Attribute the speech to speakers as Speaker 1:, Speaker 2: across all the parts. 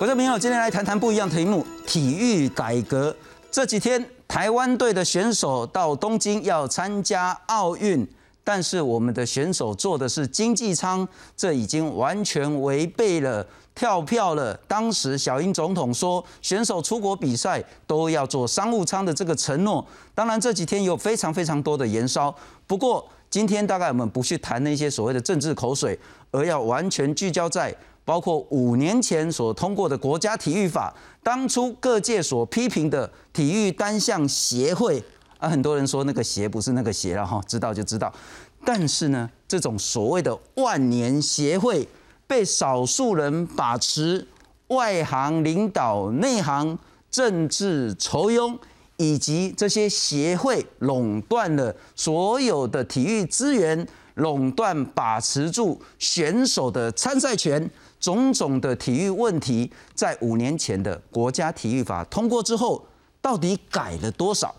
Speaker 1: 观众朋友，今天来谈谈不一样的题目——体育改革。这几天，台湾队的选手到东京要参加奥运，但是我们的选手坐的是经济舱，这已经完全违背了跳票了。当时小英总统说，选手出国比赛都要坐商务舱的这个承诺。当然，这几天有非常非常多的延烧。不过，今天大概我们不去谈那些所谓的政治口水，而要完全聚焦在。包括五年前所通过的国家体育法，当初各界所批评的体育单项协会啊，很多人说那个协不是那个协了哈，知道就知道。但是呢，这种所谓的万年协会被少数人把持，外行领导内行，政治筹庸，以及这些协会垄断了所有的体育资源，垄断把持住选手的参赛权。种种的体育问题，在五年前的国家体育法通过之后，到底改了多少？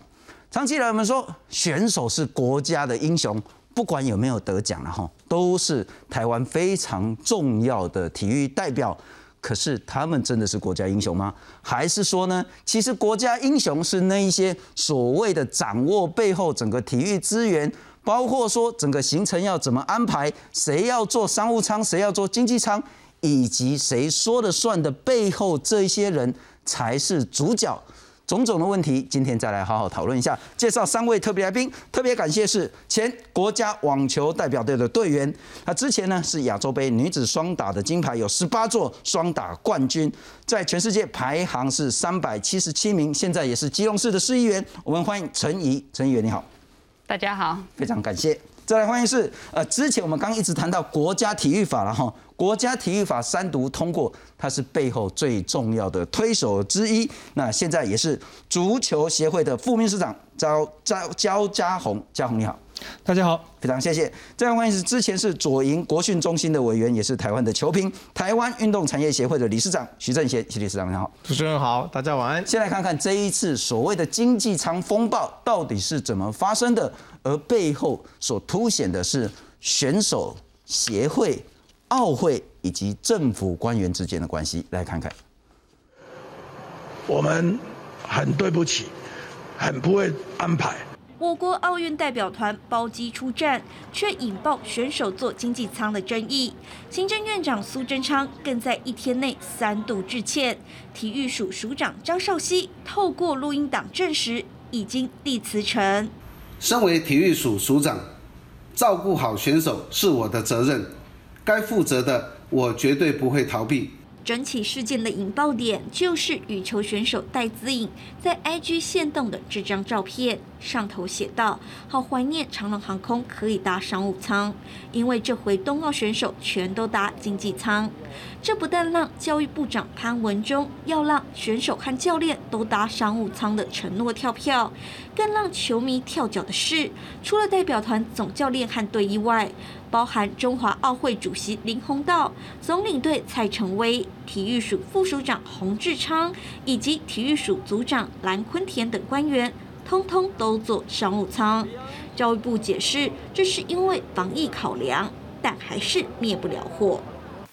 Speaker 1: 长期以来，我们说选手是国家的英雄，不管有没有得奖了哈，都是台湾非常重要的体育代表。可是他们真的是国家英雄吗？还是说呢？其实国家英雄是那一些所谓的掌握背后整个体育资源，包括说整个行程要怎么安排，谁要做商务舱，谁要做经济舱。以及谁说了算的背后，这些人才是主角。种种的问题，今天再来好好讨论一下。介绍三位特别来宾，特别感谢是前国家网球代表队的队员。他之前呢是亚洲杯女子双打的金牌，有十八座双打冠军，在全世界排行是三百七十七名。现在也是基隆市的市议员。我们欢迎陈怡，陈议员你好。
Speaker 2: 大家好，
Speaker 1: 非常感谢。再来欢迎是呃，之前我们刚一直谈到国家体育法了哈。国家体育法三读通过，它是背后最重要的推手之一。那现在也是足球协会的副秘书长焦焦焦家宏，家宏你好，
Speaker 3: 大家好，
Speaker 1: 非常谢谢。再来欢迎是之前是左营国训中心的委员，也是台湾的球评，台湾运动产业协会的理事长徐正贤，徐理事长你好，
Speaker 3: 主持人好，大家晚安。
Speaker 1: 先来看看这一次所谓的经济舱风暴到底是怎么发生的，而背后所凸显的是选手协会。奥会以及政府官员之间的关系，来看看。
Speaker 4: 我们很对不起，很不会安排。
Speaker 5: 我国奥运代表团包机出战，却引爆选手坐经济舱的争议。行政院长苏贞昌更在一天内三度致歉。体育署署长张少熙透过录音档证实，已经递辞呈。
Speaker 6: 身为体育署署长，照顾好选手是我的责任。该负责的，我绝对不会逃避。
Speaker 5: 整起事件的引爆点就是羽球选手戴资颖在 IG 现动的这张照片，上头写道：“好怀念长龙航空可以搭商务舱，因为这回冬奥选手全都搭经济舱。”这不但让教育部长潘文忠要让选手和教练都搭商务舱的承诺跳票，更让球迷跳脚的是，除了代表团总教练和队医外，包含中华奥会主席林鸿道、总领队蔡成威、体育署副署长洪志昌以及体育署组长蓝坤田等官员，通通都坐商务舱。教育部解释，这是因为防疫考量，但还是灭不了火。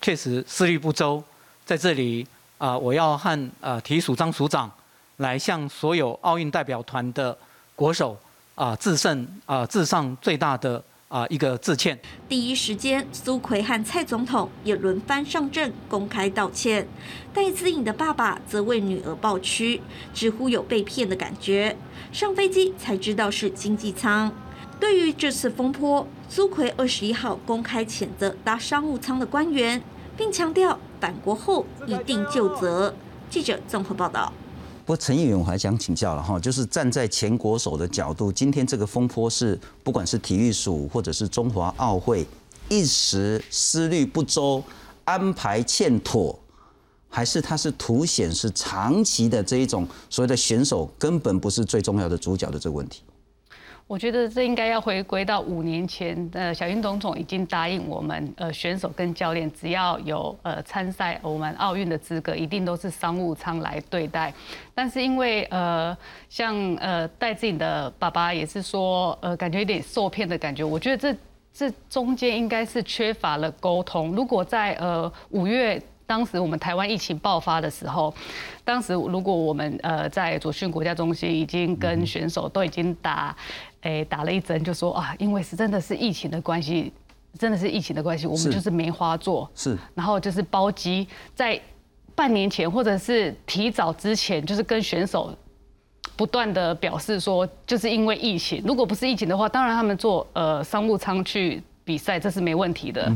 Speaker 3: 确实思虑不周，在这里啊，我要和呃体育署张署长来向所有奥运代表团的国手啊致胜啊致上最大的啊一个致歉。
Speaker 5: 第一时间，苏奎和蔡总统也轮番上阵公开道歉。戴资颖的爸爸则为女儿抱屈，直呼有被骗的感觉。上飞机才知道是经济舱。对于这次风波，苏奎二十一号公开谴责搭商务舱的官员，并强调返国后一定就责。记者综合报道。
Speaker 1: 不过陈议员我还想请教了哈，就是站在前国手的角度，今天这个风波是不管是体育署或者是中华奥会一时思虑不周、安排欠妥，还是它是凸显是长期的这一种所谓的选手根本不是最重要的主角的这个问题？
Speaker 2: 我觉得这应该要回归到五年前呃小英总统已经答应我们，呃，选手跟教练只要有呃参赛我们奥运的资格，一定都是商务舱来对待。但是因为呃，像呃戴志颖的爸爸也是说，呃，感觉有点受骗的感觉。我觉得这这中间应该是缺乏了沟通。如果在呃五月。当时我们台湾疫情爆发的时候，当时如果我们呃在左训国家中心已经跟选手都已经打，诶打了一针，就说啊，因为是真的是疫情的关系，真的是疫情的关系，我们就是梅花座，
Speaker 1: 是，
Speaker 2: 然后就是包机在半年前或者是提早之前，就是跟选手。不断的表示说，就是因为疫情，如果不是疫情的话，当然他们坐呃商务舱去比赛，这是没问题的。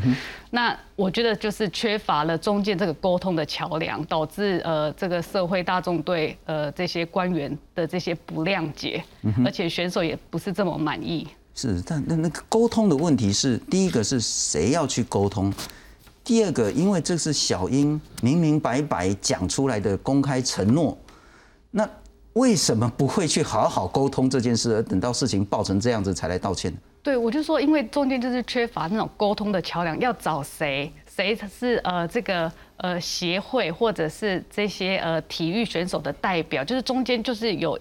Speaker 2: 那我觉得就是缺乏了中间这个沟通的桥梁，导致呃这个社会大众对呃这些官员的这些不谅解，而且选手也不是这么满意。
Speaker 1: 是，但那那个沟通的问题是，第一个是谁要去沟通，第二个因为这是小英明明白白讲出来的公开承诺，那。为什么不会去好好沟通这件事，而等到事情爆成这样子才来道歉？
Speaker 2: 对，我就说，因为中间就是缺乏那种沟通的桥梁，要找谁？谁是呃这个呃协会或者是这些呃体育选手的代表？就是中间就是有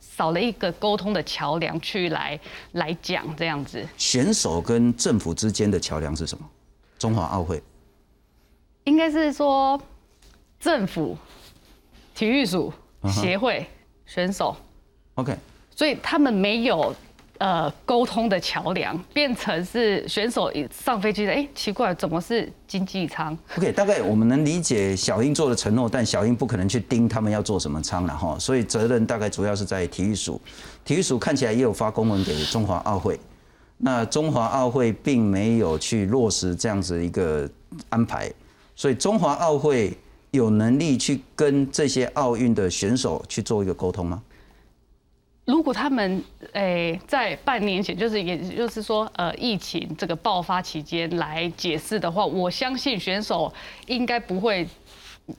Speaker 2: 少了一个沟通的桥梁去来来讲这样子。
Speaker 1: 选手跟政府之间的桥梁是什么？中华奥会？
Speaker 2: 应该是说政府、体育署、协会。选手
Speaker 1: ，OK，
Speaker 2: 所以他们没有呃沟通的桥梁，变成是选手上飞机的，哎，奇怪，怎么是经济舱
Speaker 1: ？OK，大概我们能理解小英做的承诺，但小英不可能去盯他们要做什么舱了哈，所以责任大概主要是在体育署。体育署看起来也有发公文给中华奥会，那中华奥会并没有去落实这样子一个安排，所以中华奥会。有能力去跟这些奥运的选手去做一个沟通吗？
Speaker 2: 如果他们诶在半年前，就是也就是说呃疫情这个爆发期间来解释的话，我相信选手应该不会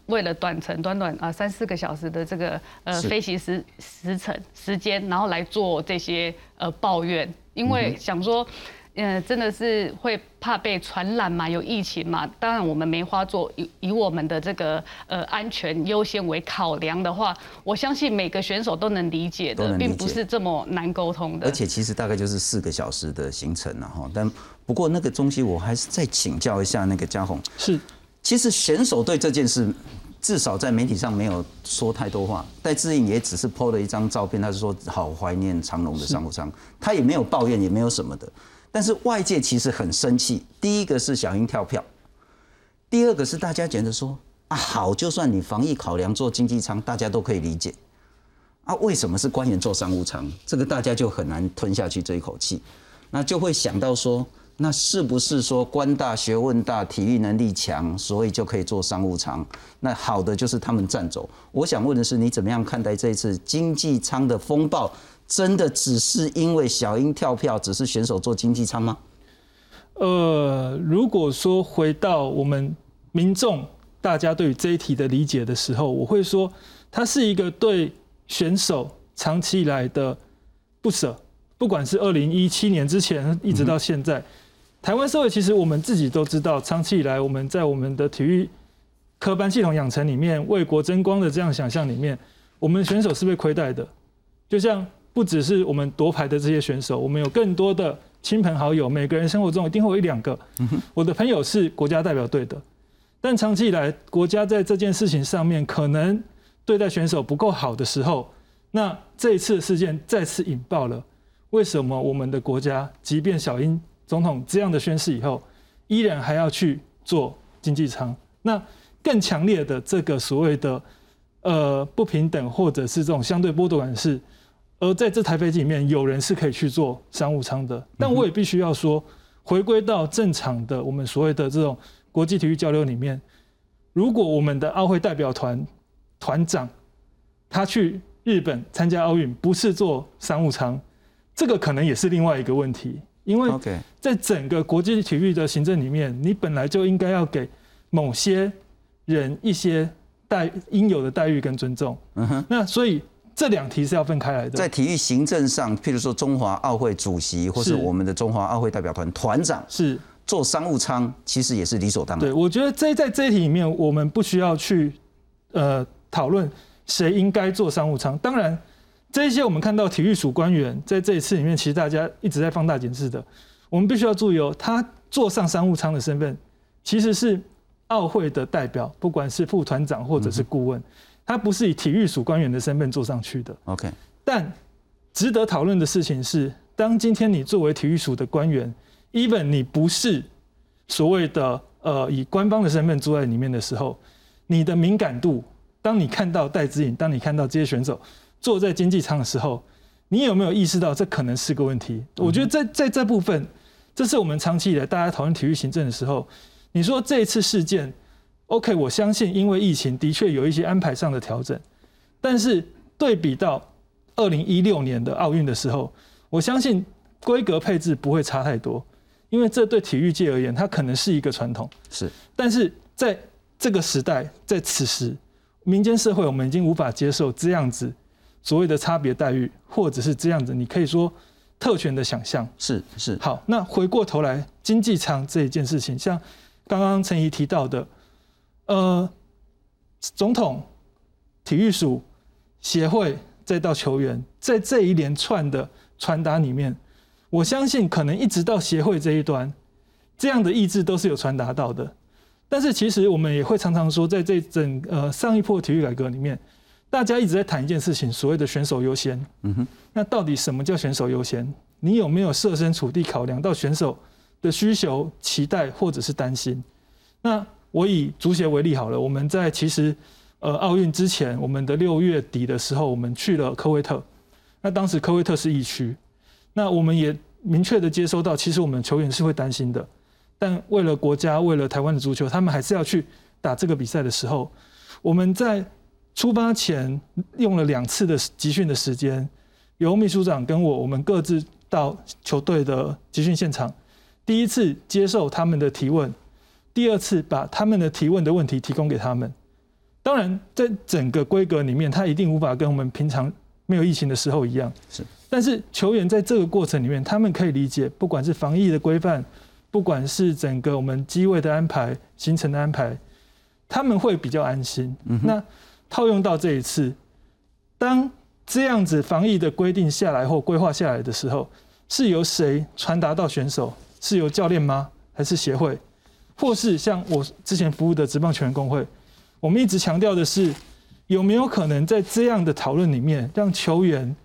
Speaker 2: 为了短程短短啊三四个小时的这个呃飞行时时程时间，然后来做这些呃抱怨，因为想说。嗯，真的是会怕被传染嘛？有疫情嘛？当然，我们梅花座以以我们的这个呃安全优先为考量的话，我相信每个选手都能理解的，并不是这么难沟通的。
Speaker 1: 而且其实大概就是四个小时的行程了哈。但不过那个东西，我还是再请教一下那个嘉宏。
Speaker 7: 是，
Speaker 1: 其实选手对这件事，至少在媒体上没有说太多话。戴志颖也只是 PO 了一张照片，他是说好怀念长隆的商务舱，他也没有抱怨，也没有什么的。但是外界其实很生气。第一个是小英跳票，第二个是大家觉得说啊，好，就算你防疫考量做经济舱，大家都可以理解。啊，为什么是官员做商务舱？这个大家就很难吞下去这一口气。那就会想到说，那是不是说官大学问大、体育能力强，所以就可以做商务舱？那好的就是他们占走。我想问的是，你怎么样看待这一次经济舱的风暴？真的只是因为小英跳票，只是选手做经济舱吗？
Speaker 7: 呃，如果说回到我们民众大家对于这一题的理解的时候，我会说，它是一个对选手长期以来的不舍。不管是二零一七年之前一直到现在，台湾社会其实我们自己都知道，长期以来我们在我们的体育科班系统养成里面，为国争光的这样想象里面，我们选手是被亏待的，就像。不只是我们夺牌的这些选手，我们有更多的亲朋好友，每个人生活中一定会有一两个。我的朋友是国家代表队的，但长期以来，国家在这件事情上面可能对待选手不够好的时候，那这一次事件再次引爆了。为什么我们的国家，即便小英总统这样的宣誓以后，依然还要去做经济舱？那更强烈的这个所谓的呃不平等，或者是这种相对剥夺感是。而在这台飞机里面，有人是可以去做商务舱的，但我也必须要说，回归到正常的我们所谓的这种国际体育交流里面，如果我们的奥会代表团团长他去日本参加奥运，不是坐商务舱，这个可能也是另外一个问题，因为在整个国际体育的行政里面，你本来就应该要给某些人一些待应有的待遇跟尊重，嗯哼，那所以。这两题是要分开来的。
Speaker 1: 在体育行政上，譬如说中华奥会主席，或是我们的中华奥会代表团团长，
Speaker 7: 是
Speaker 1: 做商务舱，其实也是理所当然。
Speaker 7: 对，我觉得这在这一题里面，我们不需要去呃讨论谁应该做商务舱。当然，这一些我们看到体育署官员在这一次里面，其实大家一直在放大检视的。我们必须要注意哦，他坐上商务舱的身份，其实是奥会的代表，不管是副团长或者是顾问，他不是以体育署官员的身份坐上去的。
Speaker 1: OK，
Speaker 7: 但值得讨论的事情是，当今天你作为体育署的官员，even 你不是所谓的呃以官方的身份坐在里面的时候，你的敏感度，当你看到戴资颖，当你看到这些选手坐在经济舱的时候，你有没有意识到这可能是个问题？我觉得在在这部分，这是我们长期以来大家讨论体育行政的时候。你说这一次事件，OK，我相信因为疫情的确有一些安排上的调整，但是对比到二零一六年的奥运的时候，我相信规格配置不会差太多，因为这对体育界而言，它可能是一个传统。
Speaker 1: 是，
Speaker 7: 但是在这个时代，在此时，民间社会我们已经无法接受这样子所谓的差别待遇，或者是这样子，你可以说特权的想象。
Speaker 1: 是是。
Speaker 7: 好，那回过头来，经济舱这一件事情，像。刚刚陈怡提到的，呃，总统、体育署、协会，再到球员，在这一连串的传达里面，我相信可能一直到协会这一端，这样的意志都是有传达到的。但是其实我们也会常常说，在这整呃上一波体育改革里面，大家一直在谈一件事情，所谓的选手优先。嗯哼，那到底什么叫选手优先？你有没有设身处地考量到选手？的需求、期待或者是担心。那我以足协为例好了，我们在其实呃奥运之前，我们的六月底的时候，我们去了科威特。那当时科威特是疫区，那我们也明确的接收到，其实我们球员是会担心的。但为了国家，为了台湾的足球，他们还是要去打这个比赛的时候，我们在出发前用了两次的集训的时间，由秘书长跟我，我们各自到球队的集训现场。第一次接受他们的提问，第二次把他们的提问的问题提供给他们。当然，在整个规格里面，他一定无法跟我们平常没有疫情的时候一样。
Speaker 1: 是，
Speaker 7: 但是球员在这个过程里面，他们可以理解，不管是防疫的规范，不管是整个我们机位的安排、行程的安排，他们会比较安心。那套用到这一次，当这样子防疫的规定下来或规划下来的时候，是由谁传达到选手？是由教练吗？还是协会，或是像我之前服务的职棒球员工会？我们一直强调的是，有没有可能在这样的讨论里面，让球员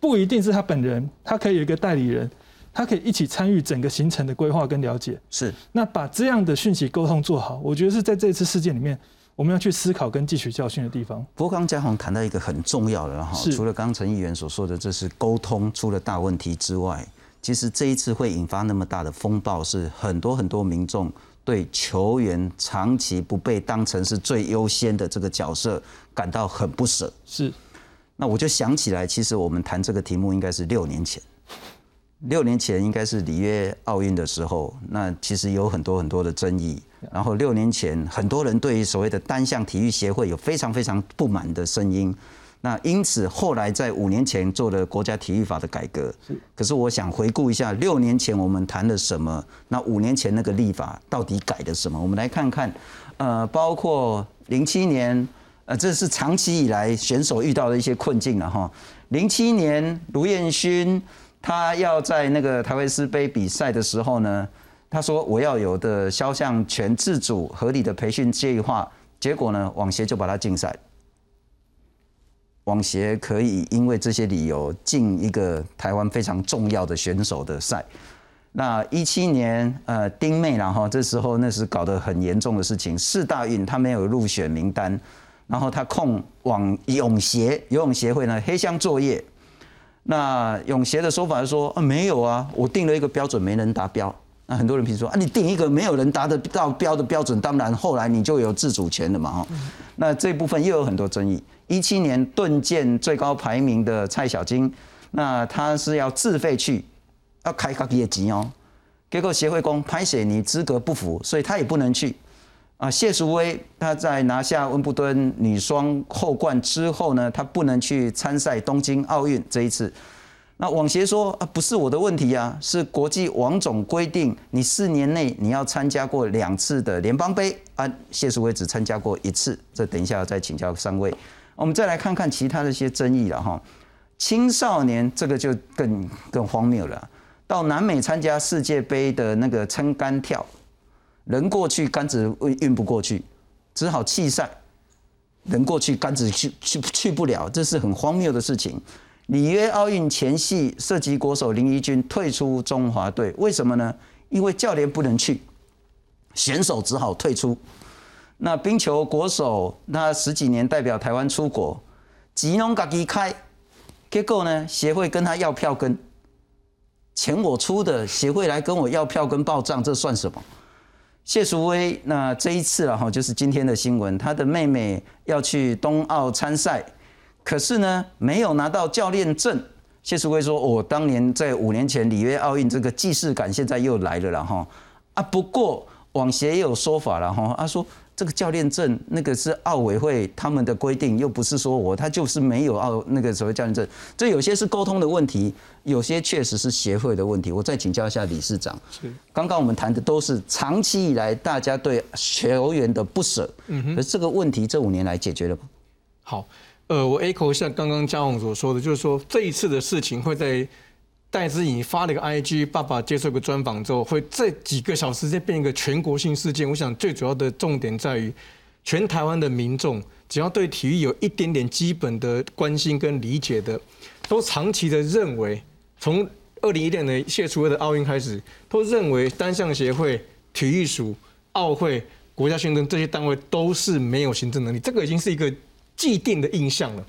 Speaker 7: 不一定是他本人，他可以有一个代理人，他可以一起参与整个行程的规划跟了解。
Speaker 1: 是，
Speaker 7: 那把这样的讯息沟通做好，我觉得是在这次事件里面，我们要去思考跟汲取教训的地方。
Speaker 1: 不过，刚嘉宏谈到一个很重要的哈，除了刚陈议员所说的，这是沟通出了大问题之外。其实这一次会引发那么大的风暴，是很多很多民众对球员长期不被当成是最优先的这个角色感到很不舍。
Speaker 7: 是，
Speaker 1: 那我就想起来，其实我们谈这个题目应该是六年前，六年前应该是里约奥运的时候，那其实有很多很多的争议。然后六年前，很多人对于所谓的单项体育协会有非常非常不满的声音。那因此，后来在五年前做了国家体育法的改革。可是我想回顾一下，六年前我们谈了什么？那五年前那个立法到底改了什么？我们来看看，呃，包括零七年，呃，这是长期以来选手遇到的一些困境了哈。零七年，卢彦勋他要在那个台湾斯杯比赛的时候呢，他说我要有的肖像权自主、合理的培训计划，结果呢，网协就把他禁赛。网协可以因为这些理由进一个台湾非常重要的选手的赛。那一七年，呃，丁妹然后这时候那是搞得很严重的事情，四大运他没有入选名单，然后他控网泳协游泳协会呢黑箱作业。那泳协的说法是说啊没有啊，我定了一个标准没人达标。那很多人评说啊你定一个没有人达得到标的标准，当然后来你就有自主权了嘛哈。那这部分又有很多争议。一七年盾剑最高排名的蔡小金，那他是要自费去，要开个业绩哦。结果协会工拍写你资格不符，所以他也不能去。啊，谢淑薇她在拿下温布顿女双后冠之后呢，她不能去参赛东京奥运这一次。那网协说啊，不是我的问题啊，是国际网总规定，你四年内你要参加过两次的联邦杯啊，谢淑薇只参加过一次。这等一下再请教三位。我们再来看看其他的一些争议了哈，青少年这个就更更荒谬了。到南美参加世界杯的那个撑杆跳，人过去杆子运不过去，只好弃赛。人过去杆子去去去不了，这是很荒谬的事情。里约奥运前夕，涉及国手林怡君退出中华队，为什么呢？因为教练不能去，选手只好退出。那冰球国手，那十几年代表台湾出国，吉隆嘎己开，结果呢，协会跟他要票根，钱我出的，协会来跟我要票根报账，这算什么？谢淑薇，那这一次了哈，就是今天的新闻，他的妹妹要去冬奥参赛，可是呢，没有拿到教练证。谢淑薇说：“我当年在五年前里约奥运，这个既视感现在又来了了哈。啊，不过网协也有说法了哈，他说。”这个教练证，那个是奥委会他们的规定，又不是说我他就是没有奥那个所谓教练证，这有些是沟通的问题，有些确实是协会的问题。我再请教一下理事长。是，刚刚我们谈的都是长期以来大家对球员的不舍，嗯哼，而这个问题这五年来解决了吗？
Speaker 8: 好，呃，我 echo 像刚刚嘉宏所说的，就是说这一次的事情会在。戴资颖发了一个 IG，爸爸接受一个专访之后，会这几个小时再变一个全国性事件。我想最主要的重点在于，全台湾的民众只要对体育有一点点基本的关心跟理解的，都长期的认为，从二零一六年谢淑薇的奥运开始，都认为单项协会、体育署、奥会、国家训政这些单位都是没有行政能力，这个已经是一个既定的印象了。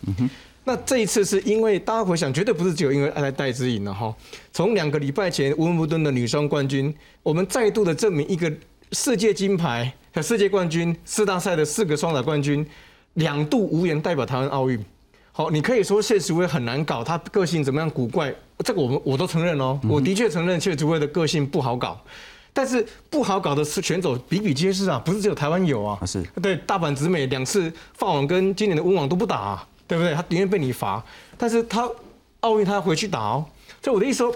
Speaker 8: 那这一次是因为大家回想，绝对不是只有因为爱戴之颖了哈。从两个礼拜前温布顿的女双冠军，我们再度的证明一个世界金牌和世界冠军四大赛的四个双打冠军，两度无缘代表台湾奥运。好，你可以说谢淑薇很难搞，她个性怎么样古怪，这个我们我都承认哦，我的确承认谢淑薇的个性不好搞。但是不好搞的是选手比比皆是啊，不是只有台湾有啊。
Speaker 1: 是。
Speaker 8: 对，大阪直美两次法网跟今年的温网都不打。对不对？他宁愿被你罚，但是他奥运他要回去打哦。所以我的意思说，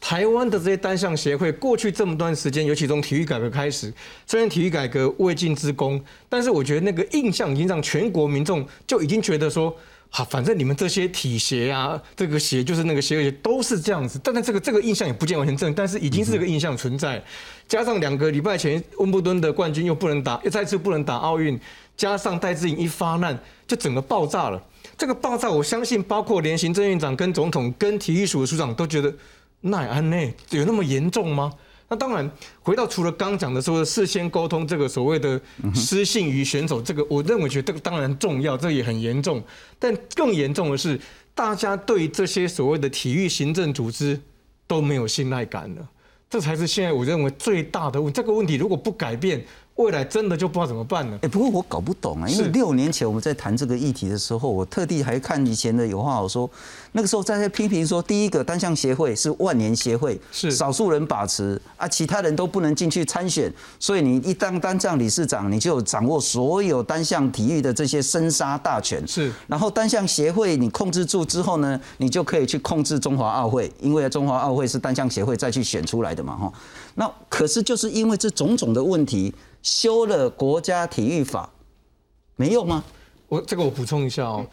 Speaker 8: 台湾的这些单项协会过去这么段时间，尤其从体育改革开始，虽然体育改革未尽之功，但是我觉得那个印象已经让全国民众就已经觉得说，好，反正你们这些体协啊，这个协就是那个协会都是这样子。但是这个这个印象也不见完全正，但是已经是这个印象存在。加上两个礼拜前温布顿的冠军又不能打，又再次不能打奥运。加上戴志颖一发难，就整个爆炸了。这个爆炸，我相信包括连行政院长、跟总统、跟体育署的署长都觉得，奈安内有那么严重吗？那当然，回到除了刚讲的说事先沟通这个所谓的失信于选手，这个我认为觉得这个当然重要，这也很严重。但更严重的是，大家对这些所谓的体育行政组织都没有信赖感了，这才是现在我认为最大的问。这个问题如果不改变，未来真的就不知道怎么办了。
Speaker 1: 哎，不过我搞不懂啊，因为六年前我们在谈这个议题的时候，我特地还看以前的有话好说。那个时候在批评说，第一个单项协会是万年协会，是少数人把持啊，其他人都不能进去参选，所以你一当单项理事长，你就掌握所有单项体育的这些生杀大权。
Speaker 8: 是，
Speaker 1: 然后单项协会你控制住之后呢，你就可以去控制中华奥会，因为中华奥会是单项协会再去选出来的嘛，哈。那可是就是因为这种种的问题。修了国家体育法没用吗？
Speaker 8: 我这个我补充一下哦，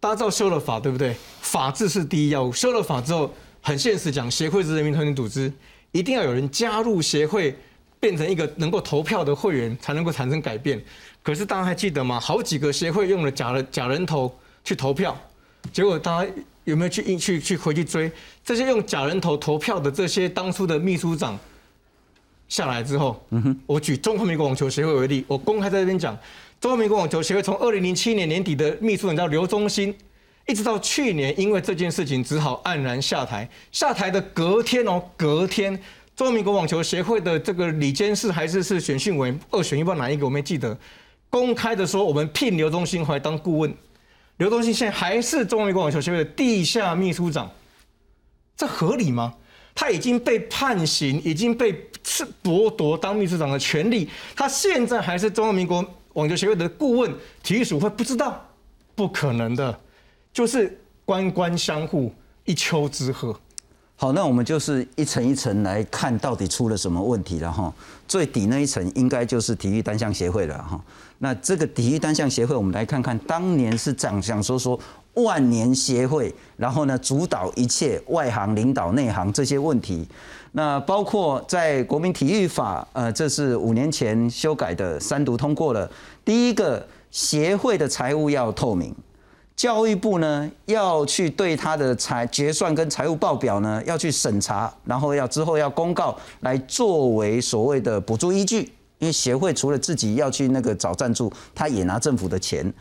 Speaker 8: 大家知道修了法对不对？法治是第一要务。修了法之后，很现实讲，协会是人民团体组织，一定要有人加入协会，变成一个能够投票的会员，才能够产生改变。可是大家还记得吗？好几个协会用了假人假人头去投票，结果大家有没有去去去回去追这些用假人头投票的这些当初的秘书长？下来之后，我举中华民国网球协会为例，我公开在这边讲，中华民国网球协会从二零零七年年底的秘书长叫刘忠新，一直到去年，因为这件事情只好黯然下台。下台的隔天哦，隔天中华民国网球协会的这个李监事还是是选训委二选一，不知道哪一个我没记得，公开的说我们聘刘忠新回来当顾问，刘忠新现在还是中华民国网球协会的地下秘书长，这合理吗？他已经被判刑，已经被剥夺当秘书长的权利。他现在还是中华民国网球协会的顾问，体育署会不知道？不可能的，就是官官相护，一丘之貉。
Speaker 1: 好，那我们就是一层一层来看到底出了什么问题了哈。最底那一层应该就是体育单项协会了哈。那这个体育单项协会，我们来看看当年是长想说说万年协会，然后呢主导一切外行领导内行这些问题。那包括在国民体育法，呃，这是五年前修改的，三读通过了。第一个协会的财务要透明。教育部呢要去对他的财决算跟财务报表呢要去审查，然后要之后要公告来作为所谓的补助依据。因为协会除了自己要去那个找赞助，他也拿政府的钱，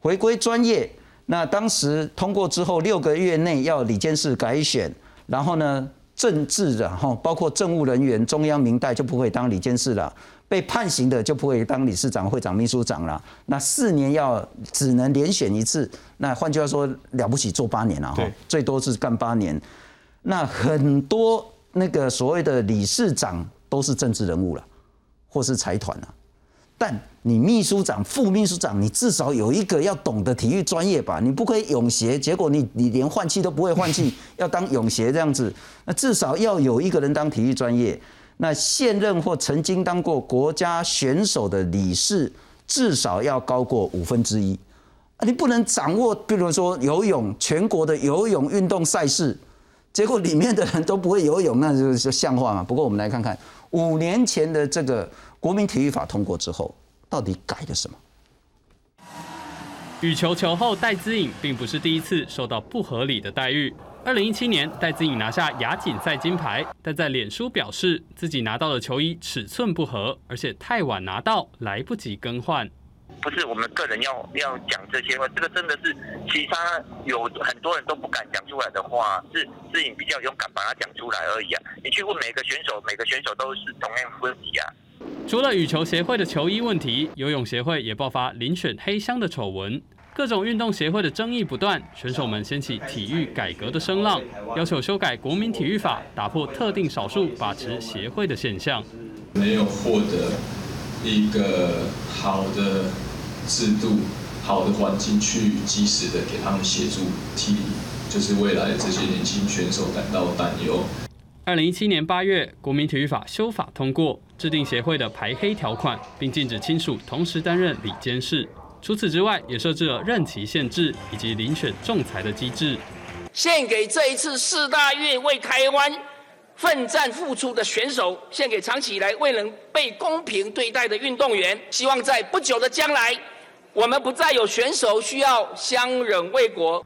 Speaker 1: 回归专业。那当时通过之后六个月内要李监事改选，然后呢政治的哈，包括政务人员、中央明代就不会当理监事了。被判刑的就不会当理事长、会长、秘书长了。那四年要只能连选一次。那换句话说，了不起做八年了哈，最多是干八年。那很多那个所谓的理事长都是政治人物了，或是财团了。但你秘书长、副秘书长，你至少有一个要懂得体育专业吧？你不可以泳协，结果你你连换气都不会换气，要当泳协这样子。那至少要有一个人当体育专业。那现任或曾经当过国家选手的理事，至少要高过五分之一。啊，你不能掌握，比如说游泳全国的游泳运动赛事，结果里面的人都不会游泳，那就是像话嘛。不过我们来看看五年前的这个国民体育法通过之后，到底改了什么？
Speaker 9: 羽球球后戴资颖并不是第一次受到不合理的待遇。二零一七年，戴资颖拿下亚锦赛金牌，但在脸书表示自己拿到的球衣尺寸不合，而且太晚拿到，来不及更换。
Speaker 10: 不是我们个人要要讲这些话，这个真的是其他有很多人都不敢讲出来的话，是是你比较勇敢把它讲出来而已啊。你去问每个选手，每个选手都是同样问题啊。
Speaker 9: 除了羽球协会的球衣问题，游泳协会也爆发遴选黑箱的丑闻。各种运动协会的争议不断，选手们掀起体育改革的声浪，要求修改国民体育法，打破特定少数把持协会的现象。
Speaker 11: 没有获得一个好的制度、好的环境去及时的给他们协助，替就是未来这些年轻选手感到担忧。
Speaker 9: 二零一七年八月，国民体育法修法通过，制定协会的排黑条款，并禁止亲属同时担任理监事。除此之外，也设置了任期限制以及遴选仲裁的机制。
Speaker 12: 献给这一次四大运为台湾奋战付出的选手，献给长期以来未能被公平对待的运动员。希望在不久的将来，我们不再有选手需要相忍为国。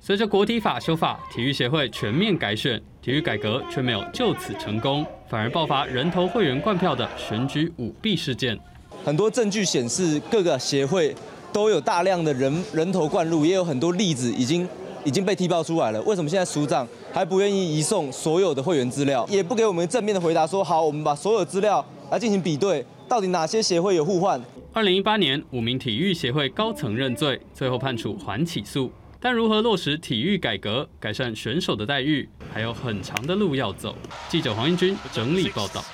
Speaker 9: 随着国体法修法，体育协会全面改选，体育改革却没有就此成功，反而爆发人头会员灌票的选举舞弊事件。
Speaker 13: 很多证据显示，各个协会。都有大量的人人头灌入，也有很多例子已经已经被踢爆出来了。为什么现在署长还不愿意移送所有的会员资料，也不给我们正面的回答？说好，我们把所有资料来进行比对，到底哪些协会有互换？
Speaker 9: 二零一八年，五名体育协会高层认罪，最后判处缓起诉。但如何落实体育改革，改善选手的待遇，还有很长的路要走。记者黄英军整理报道。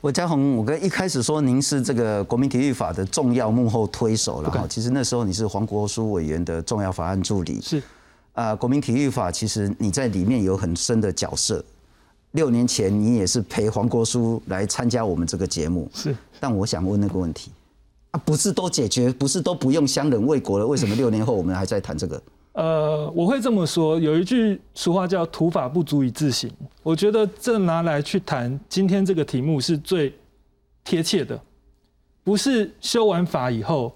Speaker 1: 我嘉宏，我跟一开始说您是这个国民体育法的重要幕后推手了哈。其实那时候你是黄国书委员的重要法案助理。
Speaker 7: 是。
Speaker 1: 啊，国民体育法其实你在里面有很深的角色。六年前你也是陪黄国书来参加我们这个节目。
Speaker 7: 是。
Speaker 1: 但我想问那个问题，啊，不是都解决，不是都不用相忍为国了？为什么六年后我们还在谈这个？
Speaker 7: 呃，我会这么说，有一句俗话叫“土法不足以自行”，我觉得这拿来去谈今天这个题目是最贴切的。不是修完法以后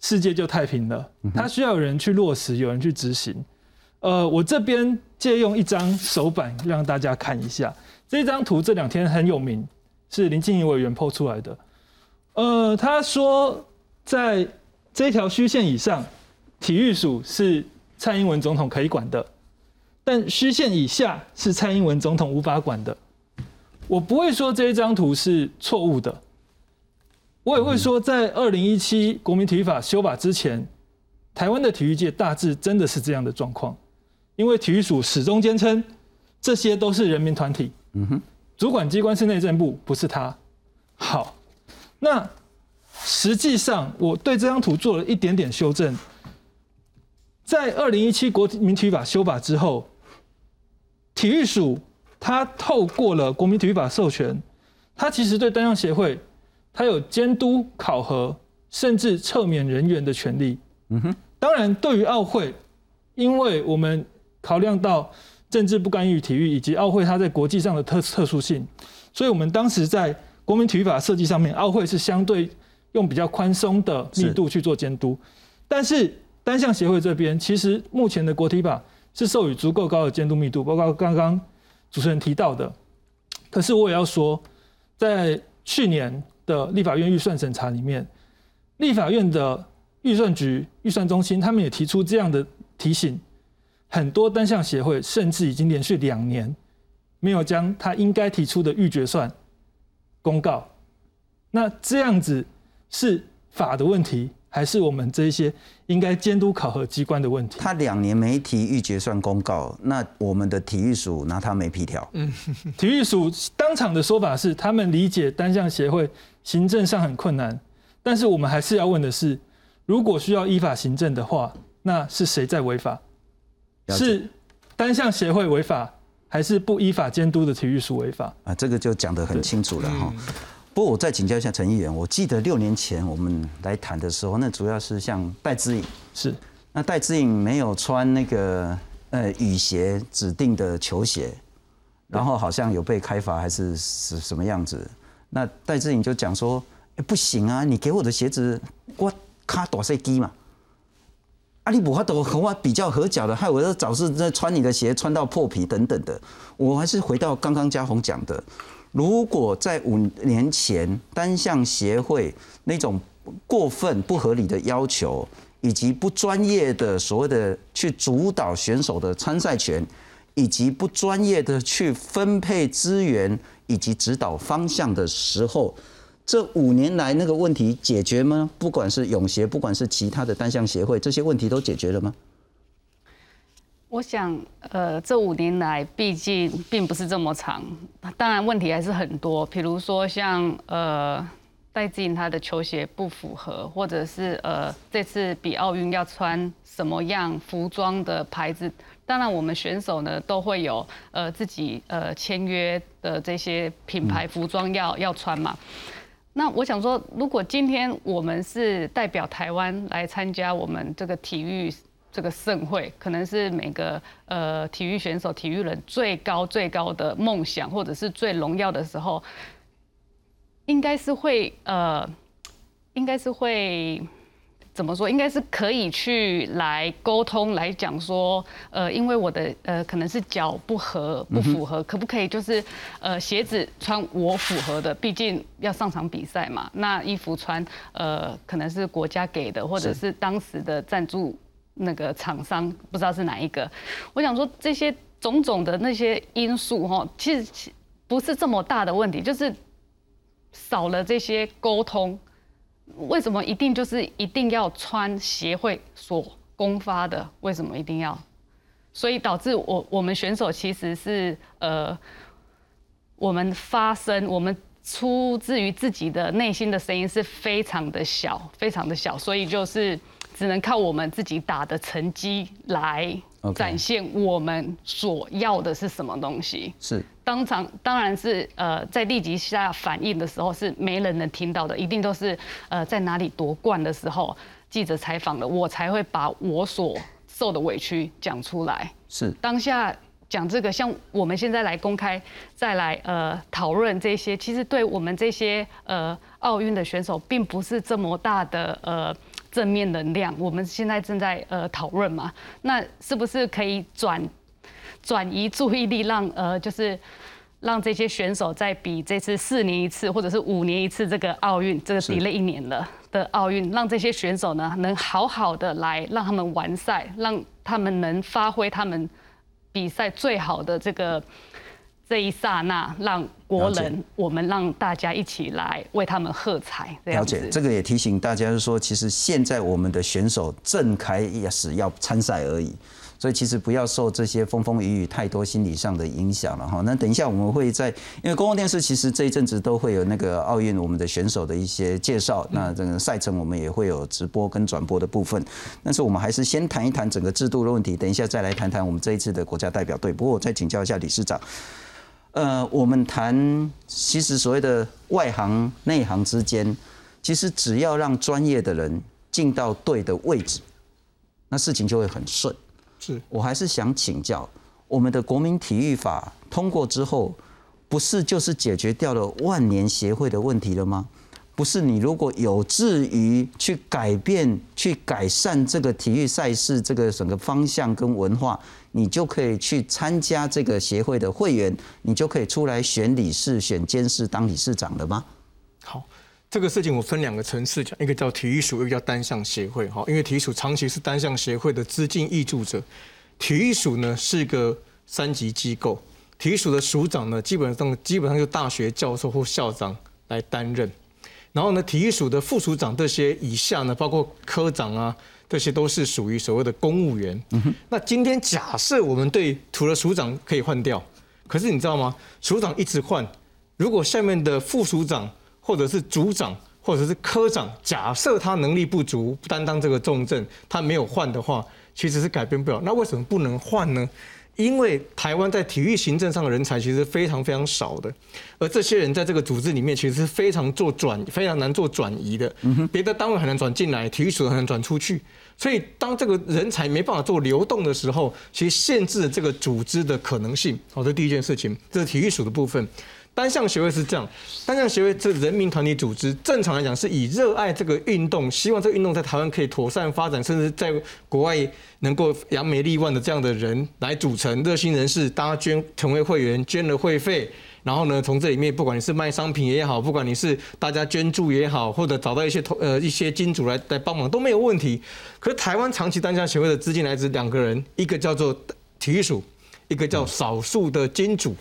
Speaker 7: 世界就太平了，它需要有人去落实，有人去执行。呃，我这边借用一张手板让大家看一下，这张图这两天很有名，是林静怡委员 PO 出来的。呃，他说在这条虚线以上，体育署是。蔡英文总统可以管的，但虚线以下是蔡英文总统无法管的。我不会说这一张图是错误的，我也会说，在二零一七国民体育法修法之前，台湾的体育界大致真的是这样的状况，因为体育署始终坚称这些都是人民团体，嗯哼，主管机关是内政部，不是他。好，那实际上我对这张图做了一点点修正。在二零一七国民体育法修法之后，体育署它透过了国民体育法授权，它其实对单项协会，它有监督、考核，甚至撤免人员的权利。嗯哼。当然，对于奥会，因为我们考量到政治不干预体育以及奥会它在国际上的特特殊性，所以我们当时在国民体育法设计上面，奥会是相对用比较宽松的密度去做监督。但是单项协会这边，其实目前的国体法是授予足够高的监督密度，包括刚刚主持人提到的。可是我也要说，在去年的立法院预算审查里面，立法院的。预算局、预算中心，他们也提出这样的提醒，很多单项协会甚至已经连续两年没有将他应该提出的预决算公告。那这样子是法的问题，还是我们这些应该监督考核机关的问题？
Speaker 1: 他两年没提预结算公告，那我们的体育署拿他没皮条。
Speaker 7: 嗯，体育署当场的说法是，他们理解单项协会行政上很困难，但是我们还是要问的是。如果需要依法行政的话，那是谁在违法？是单项协会违法，还是不依法监督的体育署违法？
Speaker 1: 啊，这个就讲得很清楚了哈。不过我再请教一下陈议员，我记得六年前我们来谈的时候，那主要是像戴志颖
Speaker 7: 是，
Speaker 1: 那戴志颖没有穿那个呃雨鞋指定的球鞋，然后好像有被开罚还是是什么样子？那戴志颖就讲说，哎不行啊，你给我的鞋子我。卡大塞低嘛，啊，你无法都和我比较合脚的，害我要早是在穿你的鞋穿到破皮等等的。我还是回到刚刚嘉宏讲的，如果在五年前单项协会那种过分不合理的要求，以及不专业的所谓的去主导选手的参赛权，以及不专业的去分配资源以及指导方向的时候。这五年来那个问题解决吗？不管是泳协，不管是其他的单项协会，这些问题都解决了吗？
Speaker 2: 我想，呃，这五年来毕竟并不是这么长，当然问题还是很多。比如说像呃戴志颖他的球鞋不符合，或者是呃这次比奥运要穿什么样服装的牌子，当然我们选手呢都会有呃自己呃签约的这些品牌服装要要穿嘛。那我想说，如果今天我们是代表台湾来参加我们这个体育这个盛会，可能是每个呃体育选手、体育人最高最高的梦想，或者是最荣耀的时候，应该是会呃，应该是会。怎么说？应该是可以去来沟通来讲说，呃，因为我的呃可能是脚不合不符合，可不可以就是呃鞋子穿我符合的？毕竟要上场比赛嘛。那衣服穿呃可能是国家给的，或者是当时的赞助那个厂商不知道是哪一个。我想说这些种种的那些因素哈，其实不是这么大的问题，就是少了这些沟通。为什么一定就是一定要穿协会所公发的？为什么一定要？所以导致我我们选手其实是呃，我们发声，我们出自于自己的内心的声音是非常的小，非常的小，所以就是只能靠我们自己打的成绩来展现我们所要的是什么东西。
Speaker 1: 是。
Speaker 2: 当场当然是呃，在立即下反应的时候是没人能听到的，一定都是呃在哪里夺冠的时候，记者采访了我才会把我所受的委屈讲出来。
Speaker 1: 是
Speaker 2: 当下讲这个，像我们现在来公开再来呃讨论这些，其实对我们这些呃奥运的选手并不是这么大的呃正面能量。我们现在正在呃讨论嘛，那是不是可以转？转移注意力，让呃，就是让这些选手在比这次四年一次或者是五年一次这个奥运，这个比了一年了的奥运，让这些选手呢能好好的来让他们完赛，让他们能发挥他们比赛最好的这个这一刹那，让国人我们让大家一起来为他们喝彩。
Speaker 1: 了解，这个也提醒大家，就是说，其实现在我们的选手正开始要参赛而已。所以其实不要受这些风风雨雨太多心理上的影响了哈。那等一下我们会在，因为公共电视其实这一阵子都会有那个奥运我们的选手的一些介绍，那这个赛程我们也会有直播跟转播的部分。但是我们还是先谈一谈整个制度的问题，等一下再来谈谈我们这一次的国家代表队。不过我再请教一下理事长，呃，我们谈其实所谓的外行内行之间，其实只要让专业的人进到对的位置，那事情就会很顺。
Speaker 8: 是
Speaker 1: 我还是想请教，我们的国民体育法通过之后，不是就是解决掉了万年协会的问题了吗？不是你如果有志于去改变、去改善这个体育赛事这个整个方向跟文化，你就可以去参加这个协会的会员，你就可以出来选理事、选监事当理事长了吗？
Speaker 8: 好，这个事情我分两个层次讲，一个叫体育署，一个叫单项协会。哈，因为体育署长期是单项协会的资金挹注者，体育署呢是一个三级机构，体育署的署长呢基本上基本上就大学教授或校长来担任。然后呢，体育署的副署长这些以下呢，包括科长啊，这些都是属于所谓的公务员。那今天假设我们对除了署长可以换掉，可是你知道吗？署长一直换，如果下面的副署长或者是组长或者是科长，假设他能力不足，不担当这个重症，他没有换的话，其实是改变不了。那为什么不能换呢？因为台湾在体育行政上的人才其实非常非常少的，而这些人在这个组织里面其实是非常做转，非常难做转移的。别的单位很难转进来，体育署很难转出去。所以当这个人才没办法做流动的时候，其实限制了这个组织的可能性。好，这第一件事情，这是体育署的部分。单项协会是这样，单项协会这人民团体组织，正常来讲是以热爱这个运动，希望这个运动在台湾可以妥善发展，甚至在国外能够扬眉立万的这样的人来组成热心人士，大家捐成为会员，捐了会费，然后呢，从这里面不管你是卖商品也好，不管你是大家捐助也好，或者找到一些投呃一些金主来来帮忙都没有问题。可是台湾长期单项协会的资金来自两个人，一个叫做体育署，一个叫少数的金主。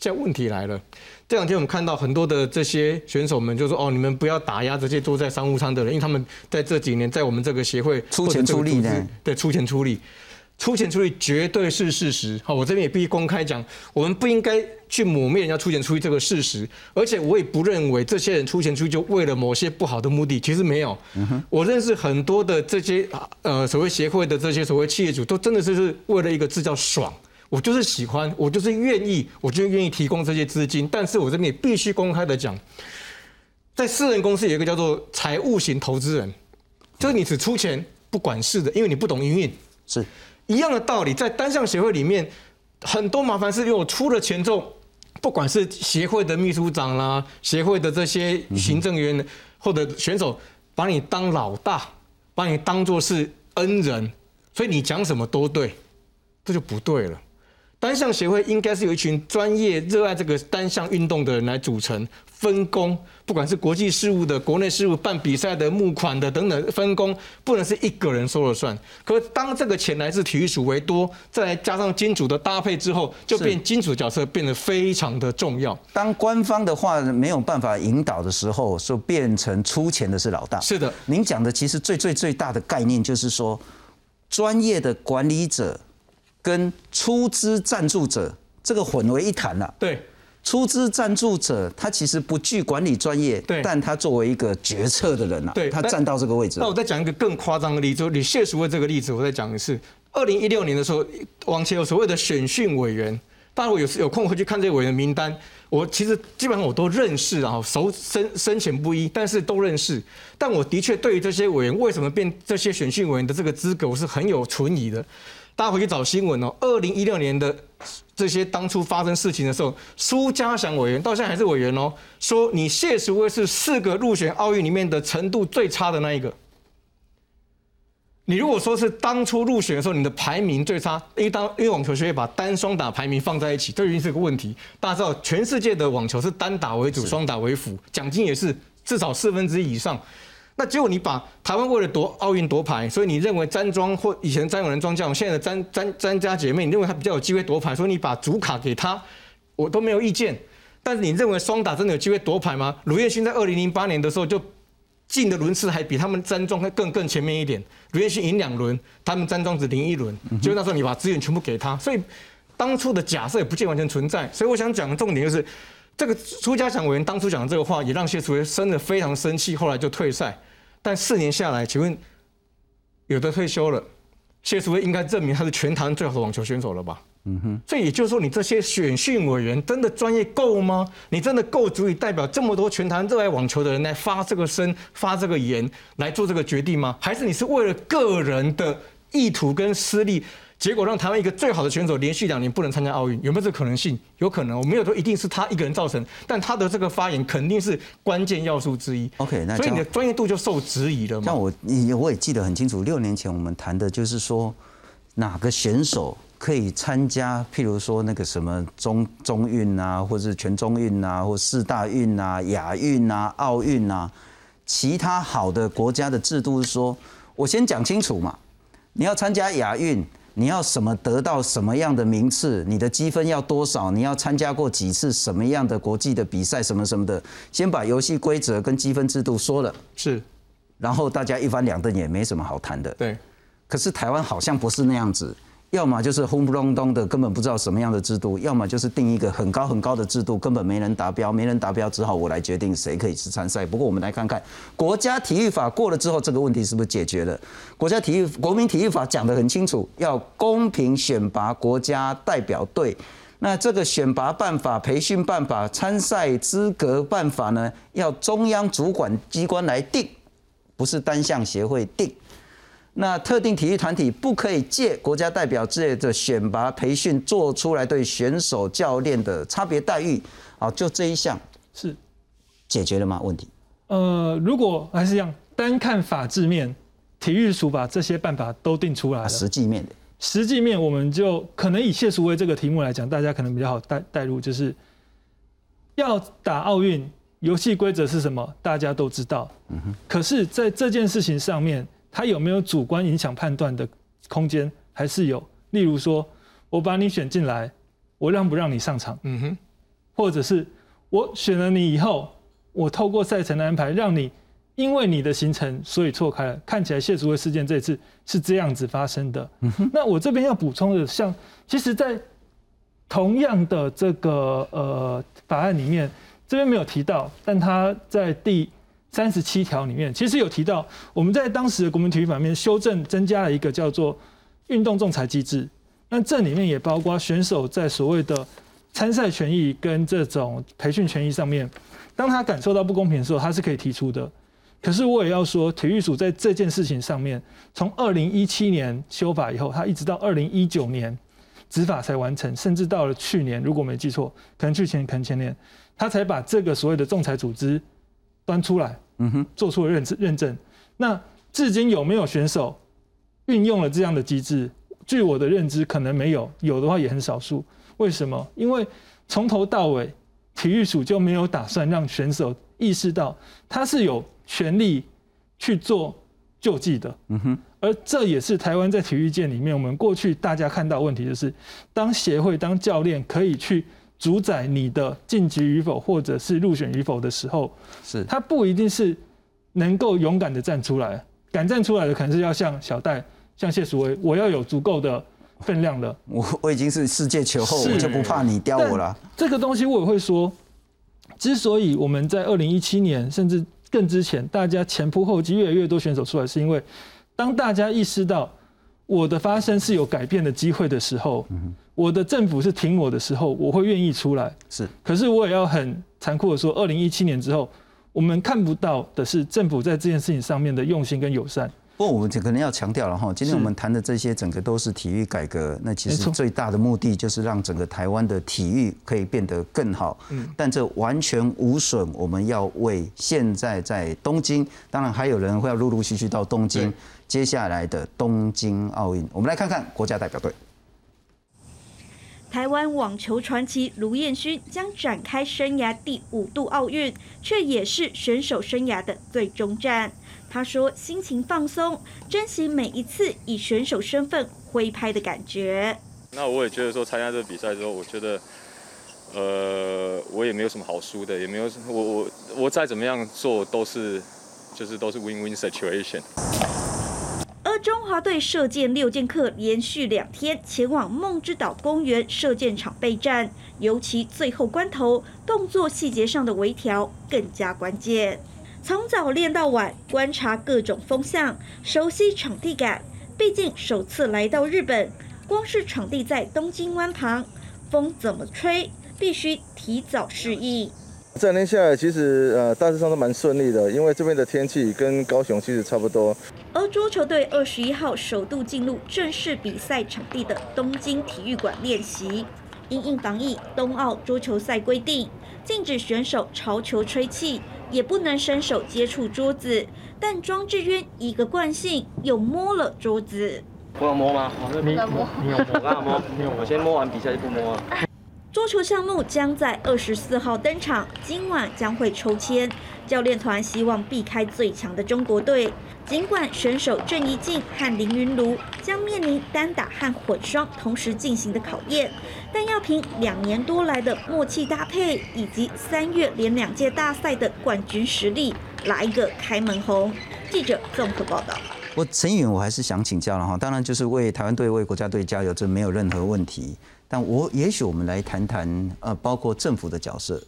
Speaker 8: 现在问题来了。这两天我们看到很多的这些选手们就说：“哦，你们不要打压这些坐在商务舱的人，因为他们在这几年在我们这个协会
Speaker 1: 出钱出力的，
Speaker 8: 对，出钱出力，出钱出力绝对是事实。好，我这边也必须公开讲，我们不应该去抹灭人家出钱出力这个事实，而且我也不认为这些人出钱出力就为了某些不好的目的，其实没有。我认识很多的这些呃所谓协会的这些所谓企业主，都真的是是为了一个字叫爽。”我就是喜欢，我就是愿意，我就愿意提供这些资金。但是我这边也必须公开的讲，在私人公司有一个叫做财务型投资人，就是你只出钱不管事的，因为你不懂营运，
Speaker 1: 是
Speaker 8: 一样的道理。在单项协会里面，很多麻烦是因为我出了钱之后，不管是协会的秘书长啦，协会的这些行政员或者选手，把你当老大，把你当做是恩人，所以你讲什么都对，这就不对了。单项协会应该是由一群专业、热爱这个单项运动的人来组成，分工，不管是国际事务的、国内事务、办比赛的、募款的等等，分工不能是一个人说了算。可当这个钱来自体育署为多，再加上金主的搭配之后，就变金主角色变得非常的重要。
Speaker 1: 当官方的话没有办法引导的时候，就变成出钱的是老大。
Speaker 8: 是的，
Speaker 1: 您讲的其实最最最大的概念就是说，专业的管理者。跟出资赞助者这个混为一谈了。
Speaker 8: 对，
Speaker 1: 出资赞助者他其实不具管理专业，
Speaker 8: 对，
Speaker 1: 但他作为一个决策的人啊，
Speaker 8: 对，
Speaker 1: 他站到这个位置。
Speaker 8: 那我再讲一个更夸张的例子，你谢淑薇这个例子，我再讲一次。二零一六年的时候，往前有所谓的选训委员，大家有有空回去看这个委员名单，我其实基本上我都认识啊，熟深深浅不一，但是都认识。但我的确对于这些委员为什么变这些选训委员的这个资格，我是很有存疑的。大家回去找新闻哦。二零一六年的这些当初发生事情的时候，苏家祥委员到现在还是委员哦，说你谢淑薇是四个入选奥运里面的程度最差的那一个。你如果说是当初入选的时候你的排名最差，因为当因为网球学会把单双打排名放在一起，这已经是个问题。大家知道全世界的网球是单打为主，双打为辅，奖金也是至少四分之一以上。那结果你把台湾为了夺奥运夺牌，所以你认为詹庄或以前詹永仁庄将，现在的詹詹詹家姐妹，你认为他比较有机会夺牌，所以你把主卡给他，我都没有意见。但是你认为双打真的有机会夺牌吗？卢彦勋在二零零八年的时候就进的轮次还比他们詹庄更更前面一点，卢彦勋赢两轮，他们詹庄只赢一轮，就那时候你把资源全部给他，所以当初的假设也不见完全存在。所以我想讲的重点就是，这个苏家祥委员当初讲的这个话，也让谢淑薇生的非常生气，后来就退赛。但四年下来，请问有的退休了，谢淑薇应该证明他是全台最好的网球选手了吧？嗯哼，所以也就是说，你这些选训委员真的专业够吗？你真的够足以代表这么多全台热爱网球的人来发这个声、发这个言来做这个决定吗？还是你是为了个人的意图跟私利？结果让台湾一个最好的选手连续两年不能参加奥运，有没有这可能性？有可能，我没有说一定是他一个人造成，但他的这个发言肯定是关键要素之一。
Speaker 1: OK，那
Speaker 8: 所以你的专业度就受质疑了嘛？
Speaker 1: 像我，你我也记得很清楚，六年前我们谈的就是说，哪个选手可以参加，譬如说那个什么中中运啊，或者是全中运啊，或四大运啊、亚运啊、奥运啊，其他好的国家的制度是说，我先讲清楚嘛，你要参加亚运。你要什么得到什么样的名次？你的积分要多少？你要参加过几次什么样的国际的比赛？什么什么的，先把游戏规则跟积分制度说了，
Speaker 8: 是，
Speaker 1: 然后大家一翻两瞪也没什么好谈的。
Speaker 8: 对，
Speaker 1: 可是台湾好像不是那样子。要么就是轰不隆咚的，根本不知道什么样的制度；要么就是定一个很高很高的制度，根本没人达标，没人达标，只好我来决定谁可以去参赛。不过我们来看看国家体育法过了之后，这个问题是不是解决了？国家体育国民体育法讲得很清楚，要公平选拔国家代表队。那这个选拔办法、培训办法、参赛资格办法呢，要中央主管机关来定，不是单项协会定。那特定体育团体不可以借国家代表之类的选拔培训做出来对选手教练的差别待遇，啊，就这一项
Speaker 7: 是
Speaker 1: 解决了吗？问题？
Speaker 7: 呃，如果还是一样，单看法制面，体育署把这些办法都定出来了。
Speaker 1: 实际面的，
Speaker 7: 实际面我们就可能以谢淑薇这个题目来讲，大家可能比较好带带入，就是要打奥运，游戏规则是什么？大家都知道。嗯哼。可是，在这件事情上面。他有没有主观影响判断的空间？还是有？例如说，我把你选进来，我让不让你上场？嗯哼。或者是我选了你以后，我透过赛程的安排，让你因为你的行程，所以错开了。看起来谢淑薇事件这次是这样子发生的。嗯哼。那我这边要补充的，像其实，在同样的这个呃法案里面，这边没有提到，但他在第。三十七条里面其实有提到，我们在当时的国民体育法里面修正增加了一个叫做运动仲裁机制。那这里面也包括选手在所谓的参赛权益跟这种培训权益上面，当他感受到不公平的时候，他是可以提出的。可是我也要说，体育署在这件事情上面，从二零一七年修法以后，他一直到二零一九年执法才完成，甚至到了去年，如果没记错，可能去年，可能前年，他才把这个所谓的仲裁组织。端出来，嗯哼，做出了认认证。那至今有没有选手运用了这样的机制？据我的认知，可能没有，有的话也很少数。为什么？因为从头到尾，体育署就没有打算让选手意识到他是有权利去做救济的。嗯哼，而这也是台湾在体育界里面，我们过去大家看到问题，就是当协会、当教练可以去。主宰你的晋级与否，或者是入选与否的时候，
Speaker 1: 是
Speaker 7: 他不一定是能够勇敢的站出来，敢站出来的可能是要像小戴、像谢淑薇，我要有足够的分量的。
Speaker 1: 我我已经是世界球后，我就不怕你刁我了。
Speaker 7: 这个东西我也会说，之所以我们在二零一七年甚至更之前，大家前仆后继，越来越多选手出来，是因为当大家意识到我的发声是有改变的机会的时候。我的政府是挺我的时候，我会愿意出来。
Speaker 1: 是，
Speaker 7: 可是我也要很残酷的说，二零一七年之后，我们看不到的是政府在这件事情上面的用心跟友善。
Speaker 1: 不过我们可能要强调了哈，今天我们谈的这些整个都是体育改革，那其实最大的目的就是让整个台湾的体育可以变得更好。嗯，但这完全无损我们要为现在在东京，当然还有人会要陆陆续续到东京，接下来的东京奥运，我们来看看国家代表队。
Speaker 5: 台湾网球传奇卢彦勋将展开生涯第五度奥运，却也是选手生涯的最终战。他说：“心情放松，珍惜每一次以选手身份挥拍的感觉。”
Speaker 14: 那我也觉得说，参加这个比赛之后，我觉得，呃，我也没有什么好输的，也没有我我我再怎么样做都是，就是都是 win win situation。
Speaker 5: 中华队射箭六剑客连续两天前往梦之岛公园射箭场备战，尤其最后关头，动作细节上的微调更加关键。从早练到晚，观察各种风向，熟悉场地感，毕竟首次来到日本，光是场地在东京湾旁，风怎么吹，必须提早适应。
Speaker 15: 这两天下来，其实呃大致上都蛮顺利的，因为这边的天气跟高雄其实差不多。
Speaker 5: 而桌球队二十一号首度进入正式比赛场地的东京体育馆练习。因应防疫，冬奥桌球赛规定禁止选手朝球吹气，也不能伸手接触桌子。但庄智渊一个惯性，又摸了桌子。
Speaker 16: 我有摸吗？你你有摸？我刚刚摸，我先摸完比赛就不摸了。
Speaker 5: 桌球项目将在二十四号登场，今晚将会抽签。教练团希望避开最强的中国队。尽管选手郑怡静和林云儒将面临单打和混双同时进行的考验，但要凭两年多来的默契搭配，以及三月连两届大赛的冠军实力，来一个开门红。记者综合报道。
Speaker 1: 我陈允，我还是想请教了哈，当然就是为台湾队、为国家队加油，这没有任何问题。但我也许我们来谈谈，呃，包括政府的角色，